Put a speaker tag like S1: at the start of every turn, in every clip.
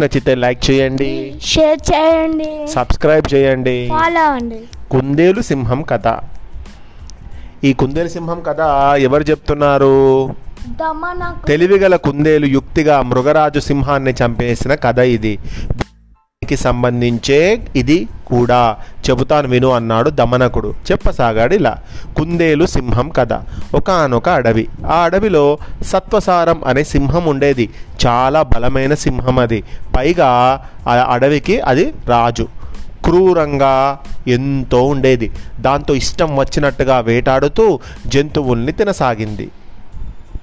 S1: నచ్చితే లైక్ చేయండి.
S2: షేర్ చేయండి.
S1: సబ్స్క్రైబ్ చేయండి.
S2: ఫాలో అవ్వండి
S1: కుందేలు సింహం కథ. ఈ కుందేలు సింహం కథ ఎవరు చెప్తున్నారు? తెలివిగల కుందేలు యుక్తిగా మృగరాజు సింహాన్ని చంపేసిన కథ ఇది. కి సంబంధించే ఇది కూడా. చెబుతాను విను అన్నాడు దమనకుడు. చెప్పసాగాడు ఇలా. కుందేలు సింహం కథ. ఒకనొక అడవి. ఆ అడవిలో సత్వసారం అనే సింహం ఉండేది. చాలా బలమైన సింహం అది. పైగా ఆ అడవికి అది రాజు. క్రూరంగా ఎంతో ఉండేది. దాంతో ఇష్టం వచ్చినట్టుగా వేటాడుతూ జంతువుల్ని తినసాగింది.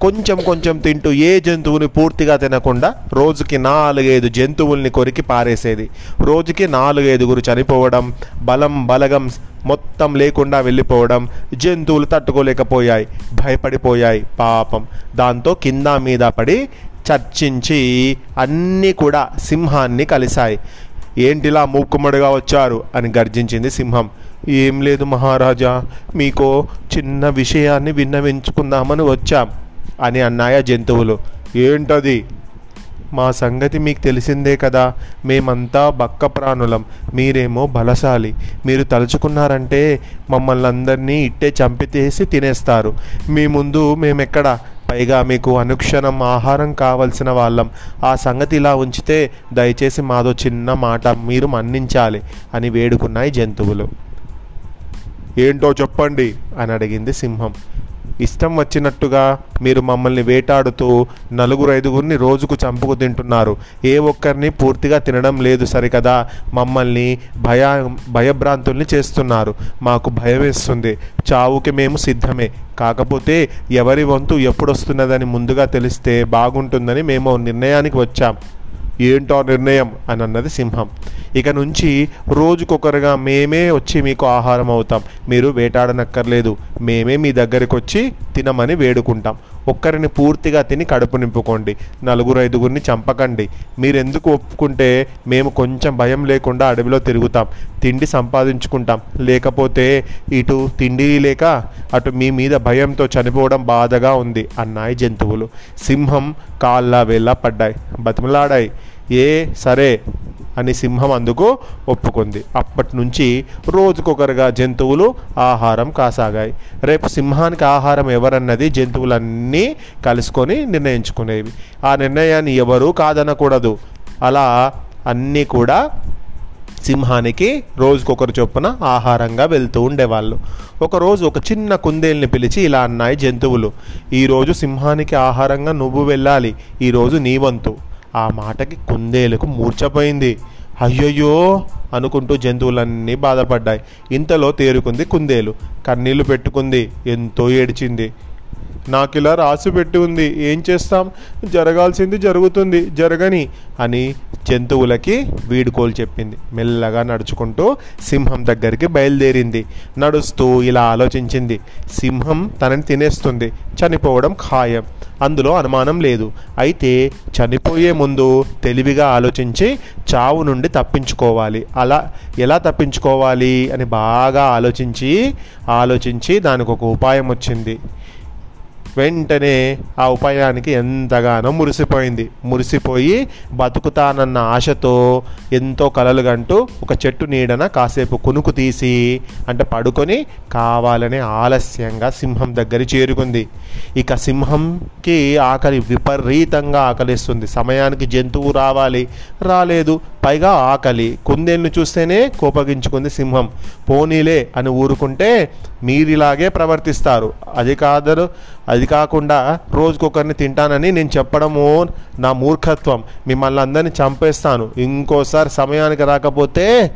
S1: కొంచెం కొంచెం తింటూ ఏ జంతువుని పూర్తిగా తినకుండా రోజుకి నాలుగైదు జంతువుల్ని కొరికి పారేసేది. రోజుకి నాలుగైదుగురు చనిపోవడం బలం బలగం మొత్తం లేకుండా వెళ్ళిపోవడం జంతువులు తట్టుకోలేకపోయాయి. భయపడిపోయాయి పాపం. దాంతో కింద మీద పడి చర్చించి అన్నీ కూడా సింహాన్ని కలిశాయి. ఏంటిలా మూకుమ్మడిగా వచ్చారు? అని గర్జించింది సింహం. ఏం లేదు మహారాజా మీకో చిన్న విషయాన్ని విన్నవించుకుందామని వచ్చాం. అని అన్నాయ జంతువులు. ఏంటది? మా సంగతి మీకు తెలిసిందే కదా. మేమంతా బక్క ప్రాణులం. మీరేమో బలశాలి. మీరు తలుచుకున్నారంటే మమ్మల్ని అందరినీ ఇట్టే చంపితేసి తినేస్తారు. మీ ముందు మేమెక్కడ? పైగా మీకు అనుక్షణం ఆహారం కావలసిన వాళ్ళం. ఆ సంగతి ఇలా ఉంచితే దయచేసి మాదో చిన్న మాట మీరు మన్నించాలి అని వేడుకున్నాయి జంతువులు. ఏంటో చెప్పండి అని అడిగింది సింహం. ఇష్టం వచ్చినట్టుగా మీరు మమ్మల్ని వేటాడుతూ నలుగురు ఐదుగురిని రోజుకు చంపుకు తింటున్నారు. ఏ ఒక్కరిని పూర్తిగా తినడం లేదు సరికదా? మమ్మల్ని భయ భయభ్రాంతుల్ని చేస్తున్నారు. మాకు భయం వేస్తుంది చావుకి మేము సిద్ధమే. కాకపోతే ఎవరి వంతు ఎప్పుడొస్తున్నదని ముందుగా తెలిస్తే బాగుంటుందని మేము నిర్ణయానికి వచ్చాం. ఏంటో నిర్ణయం? అని అన్నది సింహం. ఇక నుంచి రోజుకొకరుగా మేమే వచ్చి మీకు ఆహారం అవుతాం. మీరు వేటాడనక్కర్లేదు. మేమే మీ దగ్గరికి వచ్చి తినమని వేడుకుంటాం. ఒక్కరిని పూర్తిగా తిని కడుపు నింపుకోండి. నలుగురు ఐదుగురిని చంపకండి. మీరెందుకు ఒప్పుకుంటే మేము కొంచెం భయం లేకుండా అడవిలో తిరుగుతాం. తిండి సంపాదించుకుంటాం. లేకపోతే ఇటు తిండి లేక అటు మీ మీద భయంతో చనిపోవడం బాధగా ఉంది అన్నాయి జంతువులు. సింహం కాళ్ళ వేళ్ళ పడ్డాయి. బతిమలాడాయి. ఏ సరే అని సింహం అందుకు ఒప్పుకుంది. అప్పటి నుంచి రోజుకొకరుగా జంతువులు ఆహారం కాసాగాయి. రేపు సింహానికి ఆహారం ఎవరన్నది జంతువులన్నీ కలుసుకొని నిర్ణయించుకునేవి. ఆ నిర్ణయాన్ని ఎవరూ కాదనకూడదు. అలా అన్నీ కూడా సింహానికి రోజుకొకరు చొప్పున ఆహారంగా వెళ్తూ ఉండేవాళ్ళు. ఒకరోజు ఒక చిన్న కుందేల్ని పిలిచి ఇలా అన్నాయి జంతువులు. ఈరోజు సింహానికి ఆహారంగా నువ్వు వెళ్ళాలి. ఈరోజు నీ వంతు. ఆ మాటకి కుందేలుకు మూర్చపోయింది అయ్యయ్యో అనుకుంటూ జంతువులన్నీ బాధపడ్డాయి. ఇంతలో తేరుకుంది కుందేలు. కన్నీళ్ళు పెట్టుకుంది. ఎంతో ఏడ్చింది. నాకు ఇలా రాసి పెట్టి ఉంది. ఏం చేస్తాం? జరగాల్సింది జరుగుతుంది. జరగని అని జంతువులకి వీడుకోలు చెప్పింది. మెల్లగా నడుచుకుంటూ సింహం దగ్గరికి బయలుదేరింది. నడుస్తూ ఇలా ఆలోచించింది. సింహం తనని తినేస్తుంది. చనిపోవడం ఖాయం. అందులో అనుమానం లేదు. అయితే చనిపోయే ముందు తెలివిగా ఆలోచించి చావు నుండి తప్పించుకోవాలి. అలా ఎలా తప్పించుకోవాలి అని బాగా ఆలోచించి ఆలోచించి దానికి ఒక ఉపాయం వచ్చింది. వెంటనే ఆ ఉపాయానికి ఎంతగానో మురిసిపోయింది. మురిసిపోయి బతుకుతానన్న ఆశతో ఎంతో కలలుగంటూ ఒక చెట్టు నీడన కాసేపు కునుకు తీసి అంటే పడుకొని కావాలనే ఆలస్యంగా సింహం దగ్గర చేరుకుంది. ఇక సింహంకి ఆకలి విపరీతంగా ఆకలిస్తుంది. సమయానికి జంతువు రావాలి. రాలేదు. పైగా ఆకలి. కుందేళ్ళు చూస్తేనే కోపగించుకుంది సింహం. పోనీలే అని ఊరుకుంటే మీరిలాగే ప్రవర్తిస్తారు. అది కాదు అది కాకుండా రోజుకొకరిని తింటానని నేను చెప్పడము నా మూర్ఖత్వం. మిమ్మల్ని అందరినీ చంపేస్తాను. ఇంకోసారి సమయానికి రాకపోతే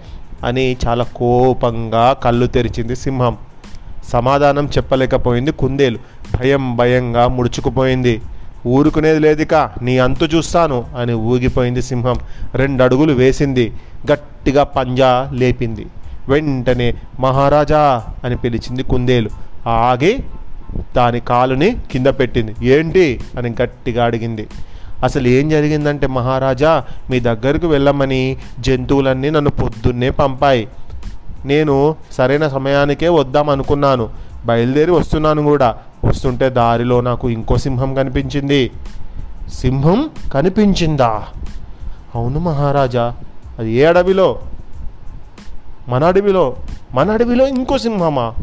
S1: అని చాలా కోపంగా కళ్ళు తెరిచింది సింహం. సమాధానం చెప్పలేకపోయింది కుందేలు. భయం భయంగా ముడుచుకుపోయింది. ఊరుకునేది లేదిక నీ అంతు చూస్తాను అని ఊగిపోయింది సింహం. రెండు అడుగులు వేసింది. గట్టిగా పంజా లేపింది. వెంటనే మహారాజా అని పిలిచింది కుందేలు. ఆగి దాని కాలుని కింద పెట్టింది. ఏంటి? అని గట్టిగా అడిగింది. అసలు ఏం జరిగిందంటే మహారాజా మీ దగ్గరకు వెళ్ళమని జంతువులన్నీ నన్ను పొద్దున్నే పంపాయి. నేను సరైన సమయానికే వద్దాం అనుకున్నాను బయలుదేరి వస్తున్నాను కూడా. వస్తుంటే దారిలో నాకు ఇంకో సింహం కనిపించింది. సింహం కనిపించిందా? అవును మహారాజా అది ఏ అడవిలో? మన అడవిలో మన అడవిలో ఇంకో సింహమా?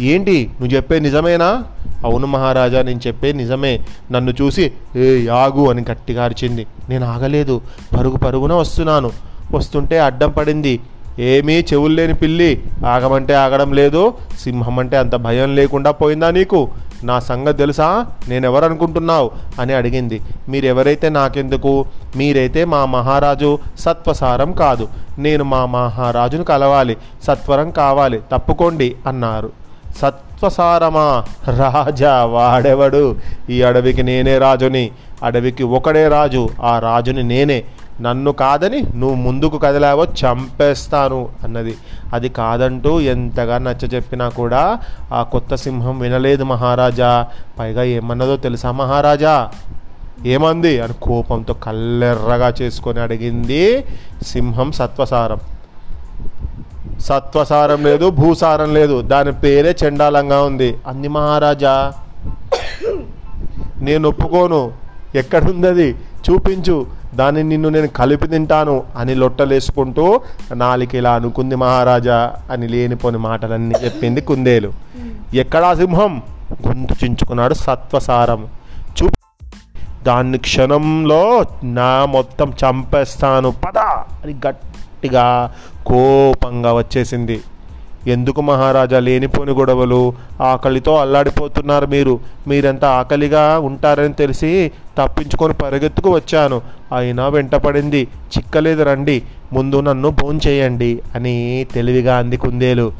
S1: ఏంటి? నువ్వు చెప్పే నిజమేనా? అవును మహారాజా నేను చెప్పే నిజమే. నన్ను చూసి ఏ ఆగు అని గట్టిగా అరిచింది. నేను ఆగలేదు. పరుగు పరుగున వస్తున్నాను. వస్తుంటే అడ్డం పడింది. ఏమీ చెవులు లేని పిల్లి ఆగమంటే ఆగడం లేదు. సింహం అంటే అంత భయం లేకుండా పోయిందా నీకు? నా సంగతి తెలుసా? నేనెవరు అనుకుంటున్నావు అని అడిగింది. మీరెవరైతే నాకెందుకు? మీరైతే మా మహారాజు సత్వసారం కాదు. నేను మా మహారాజును కలవాలి. సత్వరం కావాలి. తప్పుకోండి అన్నారు. సత్వసారమా? రాజా వాడెవడు? ఈ అడవికి నేనే రాజుని. అడవికి ఒకడే రాజు. ఆ రాజుని నేనే. నన్ను కాదని నువ్వు ముందుకు కదిలావో చంపేస్తాను అన్నది. అది కాదంటూ ఎంతగా నచ్చ చెప్పినా కూడా ఆ కొత్త సింహం వినలేదు మహారాజా. పైగా ఏమన్నదో తెలుసా మహారాజా? ఏమంది? అని కోపంతో కల్లెర్రగా చేసుకొని అడిగింది సింహం సత్వసారం. సత్వసారం లేదు భూసారం లేదు. దాని పేరే చండాలంగా ఉంది. అంది మహారాజా. నేను ఒప్పుకోను. ఎక్కడుందది? చూపించు. దాన్ని నిన్ను నేను కలిపి తింటాను అని లొట్టలేసుకుంటూ నాలికి ఇలా అనుకుంది మహారాజా అని లేనిపోని మాటలన్నీ చెప్పింది కుందేలు. ఎక్కడా సింహం? గొంతు చించుకున్నాడు సత్వసారం. చూ దాన్ని క్షణంలో నా మొత్తం చంపేస్తాను పద అని గట్టిగా కోపంగా వచ్చేసింది. ఎందుకు మహారాజా లేనిపోని గొడవలు? ఆకలితో అల్లాడిపోతున్నారు మీరు. మీరెంత ఆకలిగా ఉంటారని తెలిసి తప్పించుకొని పరిగెత్తుకు వచ్చాను. అయినా వెంటపడింది. చిక్కలేదు రండి. ముందు నన్ను భోంచేయండి అని తెలివిగా అంది కుందేలు.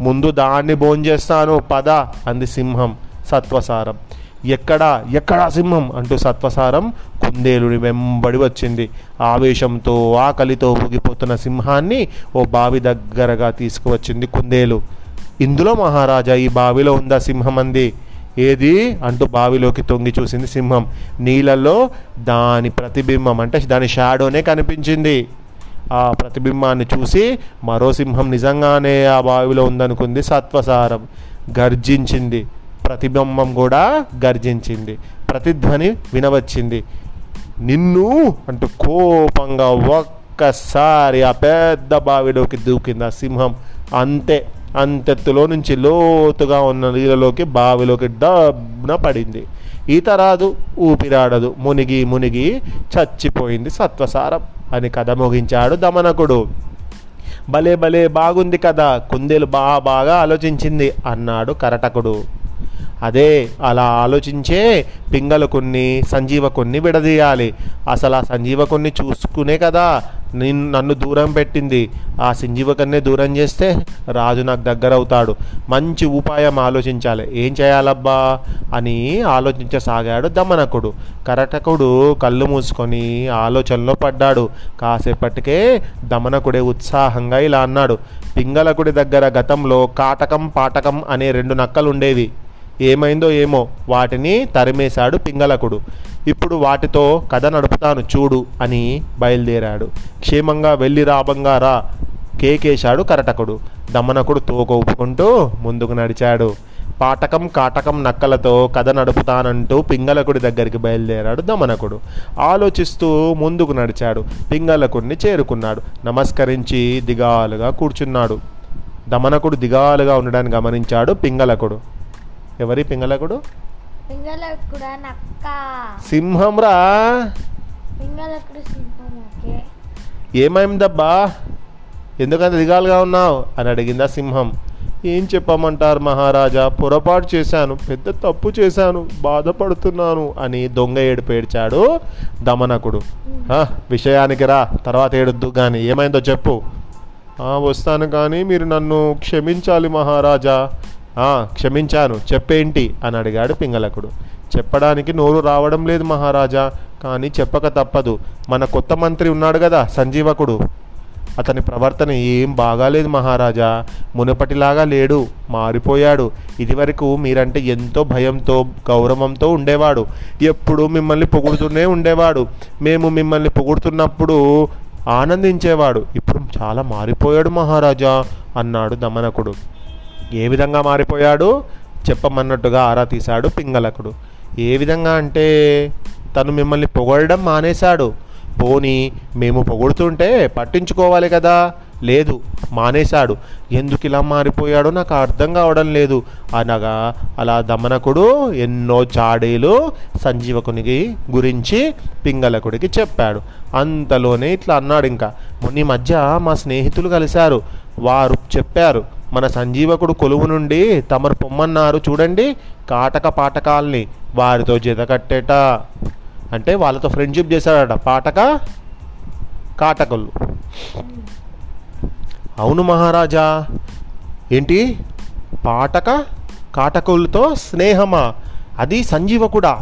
S1: ముందు దాన్ని భోంచేస్తాను పద అంది సింహం సత్వసారం. ఎక్కడా ఎక్కడా సింహం అంటూ సత్వసారం కుందేలుని వెంబడి వచ్చింది. ఆవేశంతో ఆకలితో ఊగిపోతున్న సింహాన్ని ఓ బావి దగ్గరగా తీసుకువచ్చింది కుందేలు. ఇందులో మహారాజా ఈ బావిలో ఉందా సింహం అంది ఏది? అంటూ బావిలోకి తొంగి చూసింది సింహం. నీళ్ళల్లో దాని ప్రతిబింబం అంటే దాని షాడోనే కనిపించింది. ఆ ప్రతిబింబాన్ని చూసి మరో సింహం నిజంగానే ఆ బావిలో ఉందనుకుంది సత్వసారం. గర్జించింది. ప్రతిబింబం కూడా గర్జించింది. ప్రతిధ్వని వినవచ్చింది. నిన్ను అంటూ కోపంగా ఒక్కసారి ఆ పెద్ద బావిలోకి దూకింది ఆ సింహం. అంతే అంతెత్తులో నుంచి లోతుగా ఉన్న నీళ్ళలోకి బావిలోకి డబ్న పడింది. ఈత రాదు ఊపిరాడదు. మునిగి మునిగి చచ్చిపోయింది సత్వసారం అని కథ ముగించాడు దమనకుడు. భలే భలే బాగుంది కదా కుందేలు బా బాగా ఆలోచించింది అన్నాడు కరటకుడు. అదే అలా ఆలోచించే పింగళకున్ని సంజీవకున్ని విడదీయాలి. అసలు ఆ సంజీవకున్ని చూసుకునే కదా నిన్ నన్ను దూరం పెట్టింది. ఆ సంజీవకున్నే దూరం చేస్తే రాజు నాకు దగ్గర అవుతాడు మంచి ఉపాయం ఆలోచించాలి. ఏం చేయాలబ్బా? అని ఆలోచించసాగాడు దమనకుడు. కరటకుడు కళ్ళు మూసుకొని ఆలోచనలో పడ్డాడు. కాసేపటికే దమనకుడే ఉత్సాహంగా ఇలా అన్నాడు. పింగళకుడి దగ్గర గతంలో కాటకం పాటకం అనే రెండు నక్కలు ఉండేవి ఏమైందో ఏమో వాటిని తరిమేశాడు పింగళకుడు. ఇప్పుడు వాటితో కథ నడుపుతాను చూడు అని బయలుదేరాడు. క్షేమంగా వెళ్ళి రాబంగా రా కేకేశాడు కరటకుడు. దమనకుడు తోక ముందుకు నడిచాడు. పాటకం కాటకం నక్కలతో కథ నడుపుతానంటూ పింగళకుడి దగ్గరికి బయలుదేరాడు దమనకుడు. ఆలోచిస్తూ ముందుకు నడిచాడు. పింగళకుడిని చేరుకున్నాడు. నమస్కరించి దిగాలుగా కూర్చున్నాడు. దమనకుడు దిగాలుగా ఉండడాన్ని గమనించాడు పింగళకుడు. ఎవరి పింగళకుడు?
S2: సింహం ఓకే
S1: ఏమైందబ్బా? ఎందుకంత దిగాలుగా ఉన్నావు? అని అడిగిందా సింహం. ఏం చెప్పమంటారు మహారాజా? పొరపాటు చేశాను పెద్ద తప్పు చేశాను బాధపడుతున్నాను అని దొంగ ఏడుపు ఏడ్చాడు దమనకుడు. "ఆ, విషయానికి రా తర్వాత ఏడుద్దు కానీ ఏమైందో చెప్పు. "ఆ, వస్తాను కానీ మీరు నన్ను క్షమించాలి మహారాజా. "ఆ, క్షమించాను చెప్పేంటి? అని అడిగాడు పింగళకుడు. చెప్పడానికి నోరు రావడం లేదు మహారాజా కానీ చెప్పక తప్పదు. మన కొత్త మంత్రి ఉన్నాడు కదా సంజీవకుడు. అతని ప్రవర్తన ఏం బాగాలేదు మహారాజా. మునుపటిలాగా లేడు మారిపోయాడు. ఇదివరకు మీరంటే ఎంతో భయంతో గౌరవంతో ఉండేవాడు. ఎప్పుడూ మిమ్మల్ని పొగుడుతూనే ఉండేవాడు. మేము మిమ్మల్ని పొగుడుతున్నప్పుడు ఆనందించేవాడు. ఇప్పుడు చాలా మారిపోయాడు మహారాజా అన్నాడు దమనకుడు. ఏ విధంగా మారిపోయాడు? చెప్పమన్నట్టుగా ఆరా తీశాడు పింగళకుడు. ఏ విధంగా అంటే తను మిమ్మల్ని పొగడడం మానేశాడు. పోనీ మేము పొగుడుతుంటే పట్టించుకోవాలి కదా? లేదు మానేశాడు. ఎందుకు ఇలా మారిపోయాడో నాకు అర్థం కావడం లేదు. అనగా అలా దమనకుడు ఎన్నో చాడీలు సంజీవకునికి గురించి పింగళకుడికి చెప్పాడు. అంతలోనే ఇట్లా అన్నాడు ఇంకా. మొన్న మధ్య మా స్నేహితులు కలిశారు. వారు చెప్పారు మన సంజీవకుడు కొలువు నుండి తమరు పొమ్మన్నారు చూడండి కాటక పాటకాల్ని వారితో జత కట్టేట. అంటే వాళ్ళతో ఫ్రెండ్షిప్ చేశాడట పాటక కాటకులు. అవును మహారాజా. ఏంటి? పాటక కాటకులతో స్నేహమా? అది సంజీవకుడా?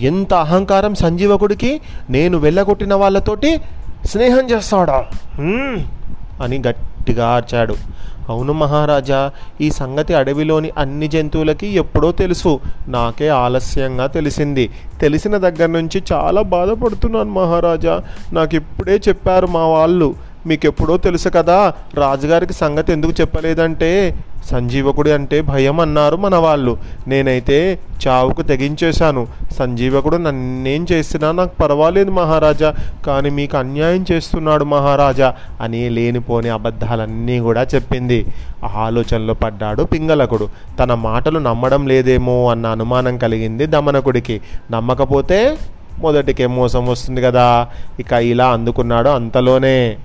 S1: ఎంత అహంకారం సంజీవకుడికి? నేను వెళ్ళగొట్టిన వాళ్ళతోటి స్నేహం చేస్తాడా? అని గట్టిగా ఆర్చాడు. అవును మహారాజా ఈ సంగతి అడవిలోని అన్ని జంతువులకి ఎప్పుడో తెలుసు. నాకే ఆలస్యంగా తెలిసింది. తెలిసిన దగ్గర నుంచి చాలా బాధపడుతున్నాను మహారాజా. నాకు ఇప్పుడే చెప్పారు మా వాళ్ళు. మీకు ఎప్పుడో తెలుసు కదా రాజుగారికి సంగతి ఎందుకు చెప్పలేదంటే సంజీవకుడు అంటే భయం అన్నారు మన వాళ్ళు నేనైతే చావుకు తెగించేశాను. సంజీవకుడు నన్నేం చేసినా నాకు పర్వాలేదు మహారాజా. కానీ మీకు అన్యాయం చేస్తున్నాడు మహారాజా అని లేనిపోని అబద్ధాలన్నీ కూడా చెప్పింది. ఆలోచనలో పడ్డాడు పింగళకుడు. తన మాటలు నమ్మడం లేదేమో అన్న అనుమానం కలిగింది దమనకుడికి. నమ్మకపోతే మొదటికే మోసం వస్తుంది కదా. ఇక ఇలా అందుకున్నాడు అంతలోనే.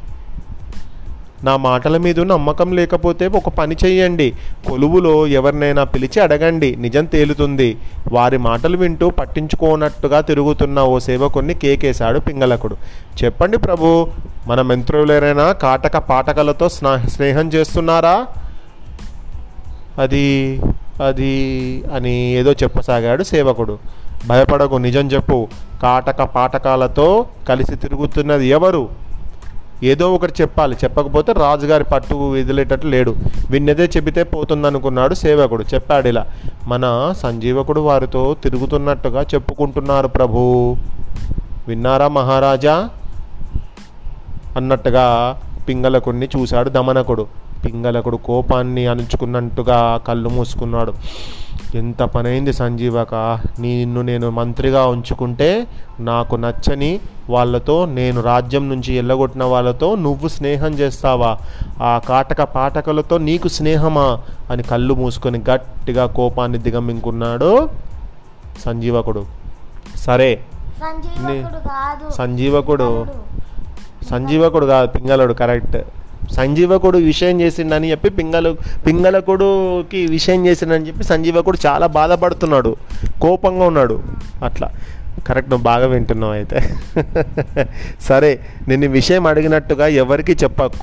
S1: నా మాటల మీద నమ్మకం లేకపోతే ఒక పని చేయండి కొలువులో ఎవరినైనా పిలిచి అడగండి. నిజం తేలుతుంది. వారి మాటలు వింటూ పట్టించుకోనట్టుగా తిరుగుతున్న ఓ సేవకుణ్ణి కేకేశాడు పింగళకుడు. చెప్పండి ప్రభు మన మంత్రులైనా కాటక పాటకలతో స్నా స్నేహం చేస్తున్నారా? అది అది అని ఏదో చెప్పసాగాడు సేవకుడు. భయపడకు నిజం చెప్పు. కాటక పాటకాలతో కలిసి తిరుగుతున్నది ఎవరు? ఏదో ఒకటి చెప్పాలి. చెప్పకపోతే రాజుగారి పట్టు వదిలేటట్టు లేడు. విన్నదే చెబితే పోతుందనుకున్నాడు సేవకుడు. చెప్పాడు ఇలా మన సంజీవకుడు వారితో తిరుగుతున్నట్టుగా చెప్పుకుంటున్నారు ప్రభు. విన్నారా మహారాజా? అన్నట్టుగా పింగళకుడిని చూశాడు దమనకుడు. పింగళకుడు కోపాన్ని అణుచుకున్నట్టుగా కళ్ళు మూసుకున్నాడు. ఎంత పనైంది సంజీవక నిన్ను నేను మంత్రిగా ఉంచుకుంటే నాకు నచ్చని వాళ్ళతో నేను రాజ్యం నుంచి ఎల్లగొట్టిన వాళ్ళతో నువ్వు స్నేహం చేస్తావా? ఆ కాటక పాటకలతో నీకు స్నేహమా? అని కళ్ళు మూసుకొని గట్టిగా కోపాన్ని దిగమింగుకున్నాడు సంజీవకుడు సరే.
S2: సంజీవకుడు.
S1: సంజీవకుడు కాదు పింగళుడు కరెక్ట్. సంజీవకుడు విషయం చేసిండని చెప్పి పింగళ పింగళకుడుకి విషయం చేసిండని చెప్పి సంజీవకుడు చాలా బాధపడుతున్నాడు. కోపంగా ఉన్నాడు. అట్లా. కరెక్ట్ నువ్వు బాగా వింటున్నావు అయితే. సరే నేను ఈ విషయం అడిగినట్టుగా ఎవరికి చెప్పకు.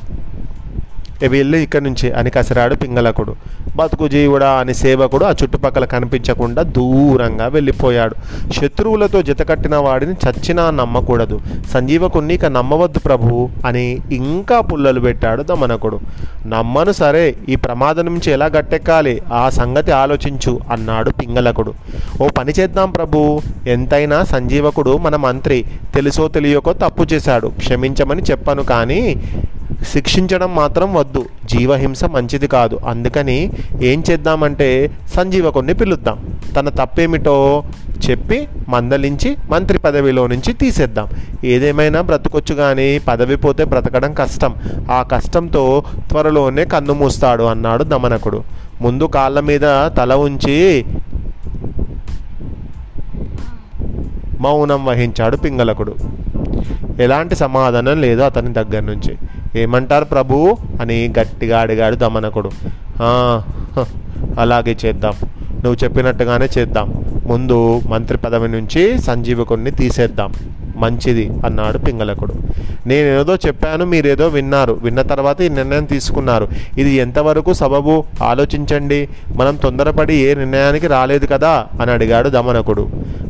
S1: వెళ్ళి ఇక్కడి నుంచి అని కసిరాడు పింగళకుడు. బతుకు జీవుడా అని సేవకుడు ఆ చుట్టుపక్కల కనిపించకుండా దూరంగా వెళ్ళిపోయాడు. శత్రువులతో జతకట్టిన వాడిని చచ్చినా నమ్మకూడదు. సంజీవకుణ్ణి ఇక నమ్మవద్దు ప్రభు అని ఇంకా పుల్లలు పెట్టాడు దమనకుడు. నమ్మను సరే ఈ ప్రమాదం నుంచి ఎలా గట్టెక్కాలి? ఆ సంగతి ఆలోచించు అన్నాడు పింగళకుడు. ఓ పని చేద్దాం ప్రభు. ఎంతైనా సంజీవకుడు మన మంత్రి. తెలుసో తెలియకో తప్పు చేశాడు. క్షమించమని చెప్పను కానీ శిక్షించడం మాత్రం వద్దు. జీవహింస మంచిది కాదు. అందుకని ఏం చేద్దామంటే సంజీవకుణ్ణి పిలుద్దాం. తన తప్పేమిటో చెప్పి మందలించి మంత్రి పదవిలో నుంచి తీసేద్దాం. ఏదేమైనా బ్రతకొచ్చు కానీ పదవి పోతే బ్రతకడం కష్టం. ఆ కష్టంతో త్వరలోనే కన్ను మూస్తాడు అన్నాడు దమనకుడు. ముందు కాళ్ళ మీద తల ఉంచి మౌనం వహించాడు పింగళకుడు. ఎలాంటి సమాధానం లేదు అతని దగ్గర నుంచి. ఏమంటారు ప్రభు? అని గట్టిగా అడిగాడు దమనకుడు. అలాగే చేద్దాం. నువ్వు చెప్పినట్టుగానే చేద్దాం. ముందు మంత్రి పదవి నుంచి సంజీవకుణ్ణి తీసేద్దాం. మంచిది అన్నాడు పింగళకుడు. నేనేదో చెప్పాను మీరేదో విన్నారు. విన్న తర్వాత ఈ నిర్ణయం తీసుకున్నారు. ఇది ఎంతవరకు సబబు? ఆలోచించండి. మనం తొందరపడి ఏ నిర్ణయానికి రాలేదు కదా? అని అడిగాడు దమనకుడు.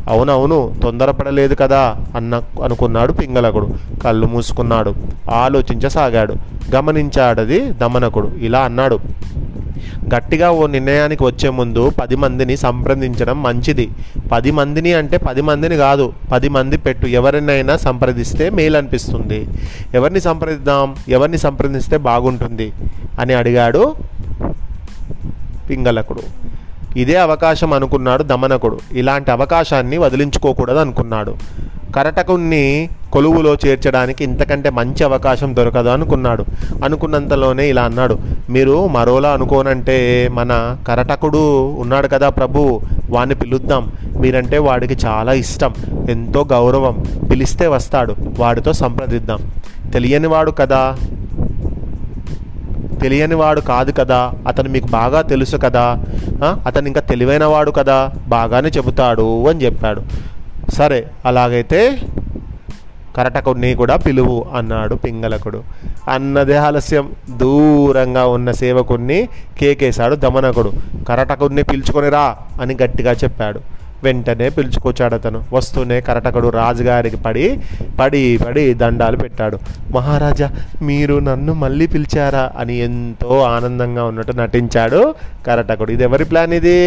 S1: అవునవును తొందరపడలేదు కదా? అన్న అనుకున్నాడు పింగళకుడు. కళ్ళు మూసుకున్నాడు. ఆలోచించసాగాడు. గమనించాడది దమనకుడు. ఇలా అన్నాడు. గట్టిగా ఓ నిర్ణయానికి వచ్చే ముందు పది మందిని సంప్రదించడం మంచిది. పది మందిని అంటే పది మందిని కాదు పది మంది పెట్టు ఎవరినైనా సంప్రదిస్తే మేలు అనిపిస్తుంది ఎవరిని సంప్రదిద్దాం ఎవరిని సంప్రదిస్తే బాగుంటుంది అని అడిగాడు పింగళకుడు. ఇదే అవకాశం అనుకున్నాడు దమనకుడు. ఇలాంటి అవకాశాన్ని వదిలించుకోకూడదు అనుకున్నాడు కరటకుణ్ణి కొలువులో చేర్చడానికి ఇంతకంటే మంచి అవకాశం దొరకదు అనుకున్నాడు. అనుకున్నంతలోనే ఇలా అన్నాడు. మీరు మరోలా అనుకోనంటే మన కరటకుడు ఉన్నాడు కదా ప్రభు వాడిని పిలుద్దాం. మీరంటే వాడికి చాలా ఇష్టం ఎంతో గౌరవం. పిలిస్తే వస్తాడు వాడితో సంప్రదిద్దాం. తెలియనివాడు కదా తెలియనివాడు కాదు కదా అతను మీకు బాగా తెలుసు కదా అతను ఇంకా తెలివైనవాడు కదా బాగానే చెబుతాడు అని చెప్పాడు. సరే అలాగైతే కరటకుడిని కూడా పిలువు అన్నాడు పింగళకుడు. అన్నదే ఆలస్యం. దూరంగా ఉన్న సేవకుణ్ణి కేకేశాడు దమనకుడు. కరటకుడిని పిలుచుకొని రా అని గట్టిగా చెప్పాడు. వెంటనే పిలుచుకొచ్చాడు అతను. వస్తూనే కరటకుడు రాజుగారికి పడి పడి పడి దండాలు పెట్టాడు. మహారాజా మీరు నన్ను మళ్ళీ పిలిచారా? అని ఎంతో ఆనందంగా ఉన్నట్టు నటించాడు కరటకుడు ఇది ఎవరి ప్లాన్ ఇది?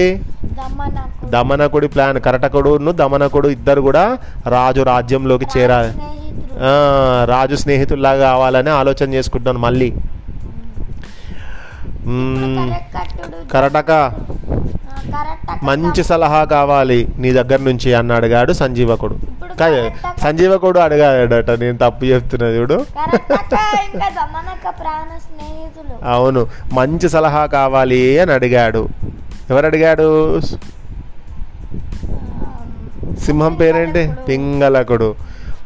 S2: దమనకుడు.
S1: ప్లాన్. కరటకుడును దమనకుడు ఇద్దరు కూడా రాజు రాజ్యంలోకి చేరాలి రాజు స్నేహితుల్లాగా కావాలని ఆలోచన చేసుకుంటున్నాను మళ్ళీ. కరటక మంచి సలహా కావాలి నీ దగ్గర నుంచి అని అడిగాడు సంజీవకుడు.
S2: కరటక-
S1: సంజీవకుడు అడిగాడట నేను తప్పు చెప్తున్నా చూడు. అవును మంచి సలహా కావాలి అని అడిగాడు. ఎవరు అడిగాడు? సింహం పేరేంటి? పింగళకుడు.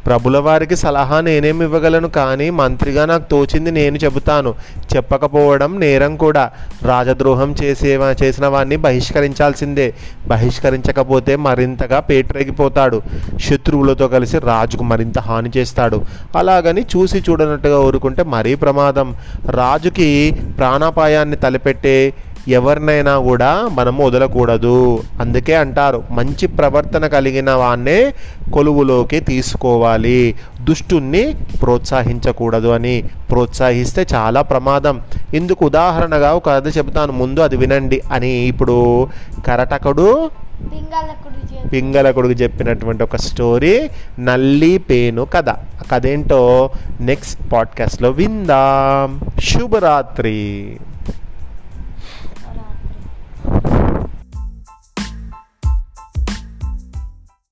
S1: ప్రభుల వారికి సలహా నేనేమి ఇవ్వగలను? కానీ మంత్రిగా నాకు తోచింది నేను చెబుతాను. చెప్పకపోవడం నేరం కూడా. రాజద్రోహం చేసే చేసిన వాడిని బహిష్కరించాల్సిందే. బహిష్కరించకపోతే మరింతగా పేటరేగిపోతాడు. శత్రువులతో కలిసి రాజుకు మరింత హాని చేస్తాడు. అలాగని చూసి చూడనట్టుగా ఊరుకుంటే మరీ ప్రమాదం. రాజుకి ప్రాణాపాయాన్ని తలపెట్టే ఎవరినైనా కూడా మనము వదలకూడదు. అందుకే అంటారు మంచి ప్రవర్తన కలిగిన వాన్నే కొలువులోకి తీసుకోవాలి. దుష్టుణ్ణి ప్రోత్సహించకూడదు అని ప్రోత్సహిస్తే చాలా ప్రమాదం. ఇందుకు ఉదాహరణగా ఒక కథ చెబుతాను ముందు అది వినండి అని. ఇప్పుడు కరటకుడు పింగళకుడికి చెప్పినటువంటి ఒక స్టోరీ నల్లి పేను కథ. కథ ఏంటో నెక్స్ట్ పాడ్కాస్ట్లో విందాం. శుభరాత్రి.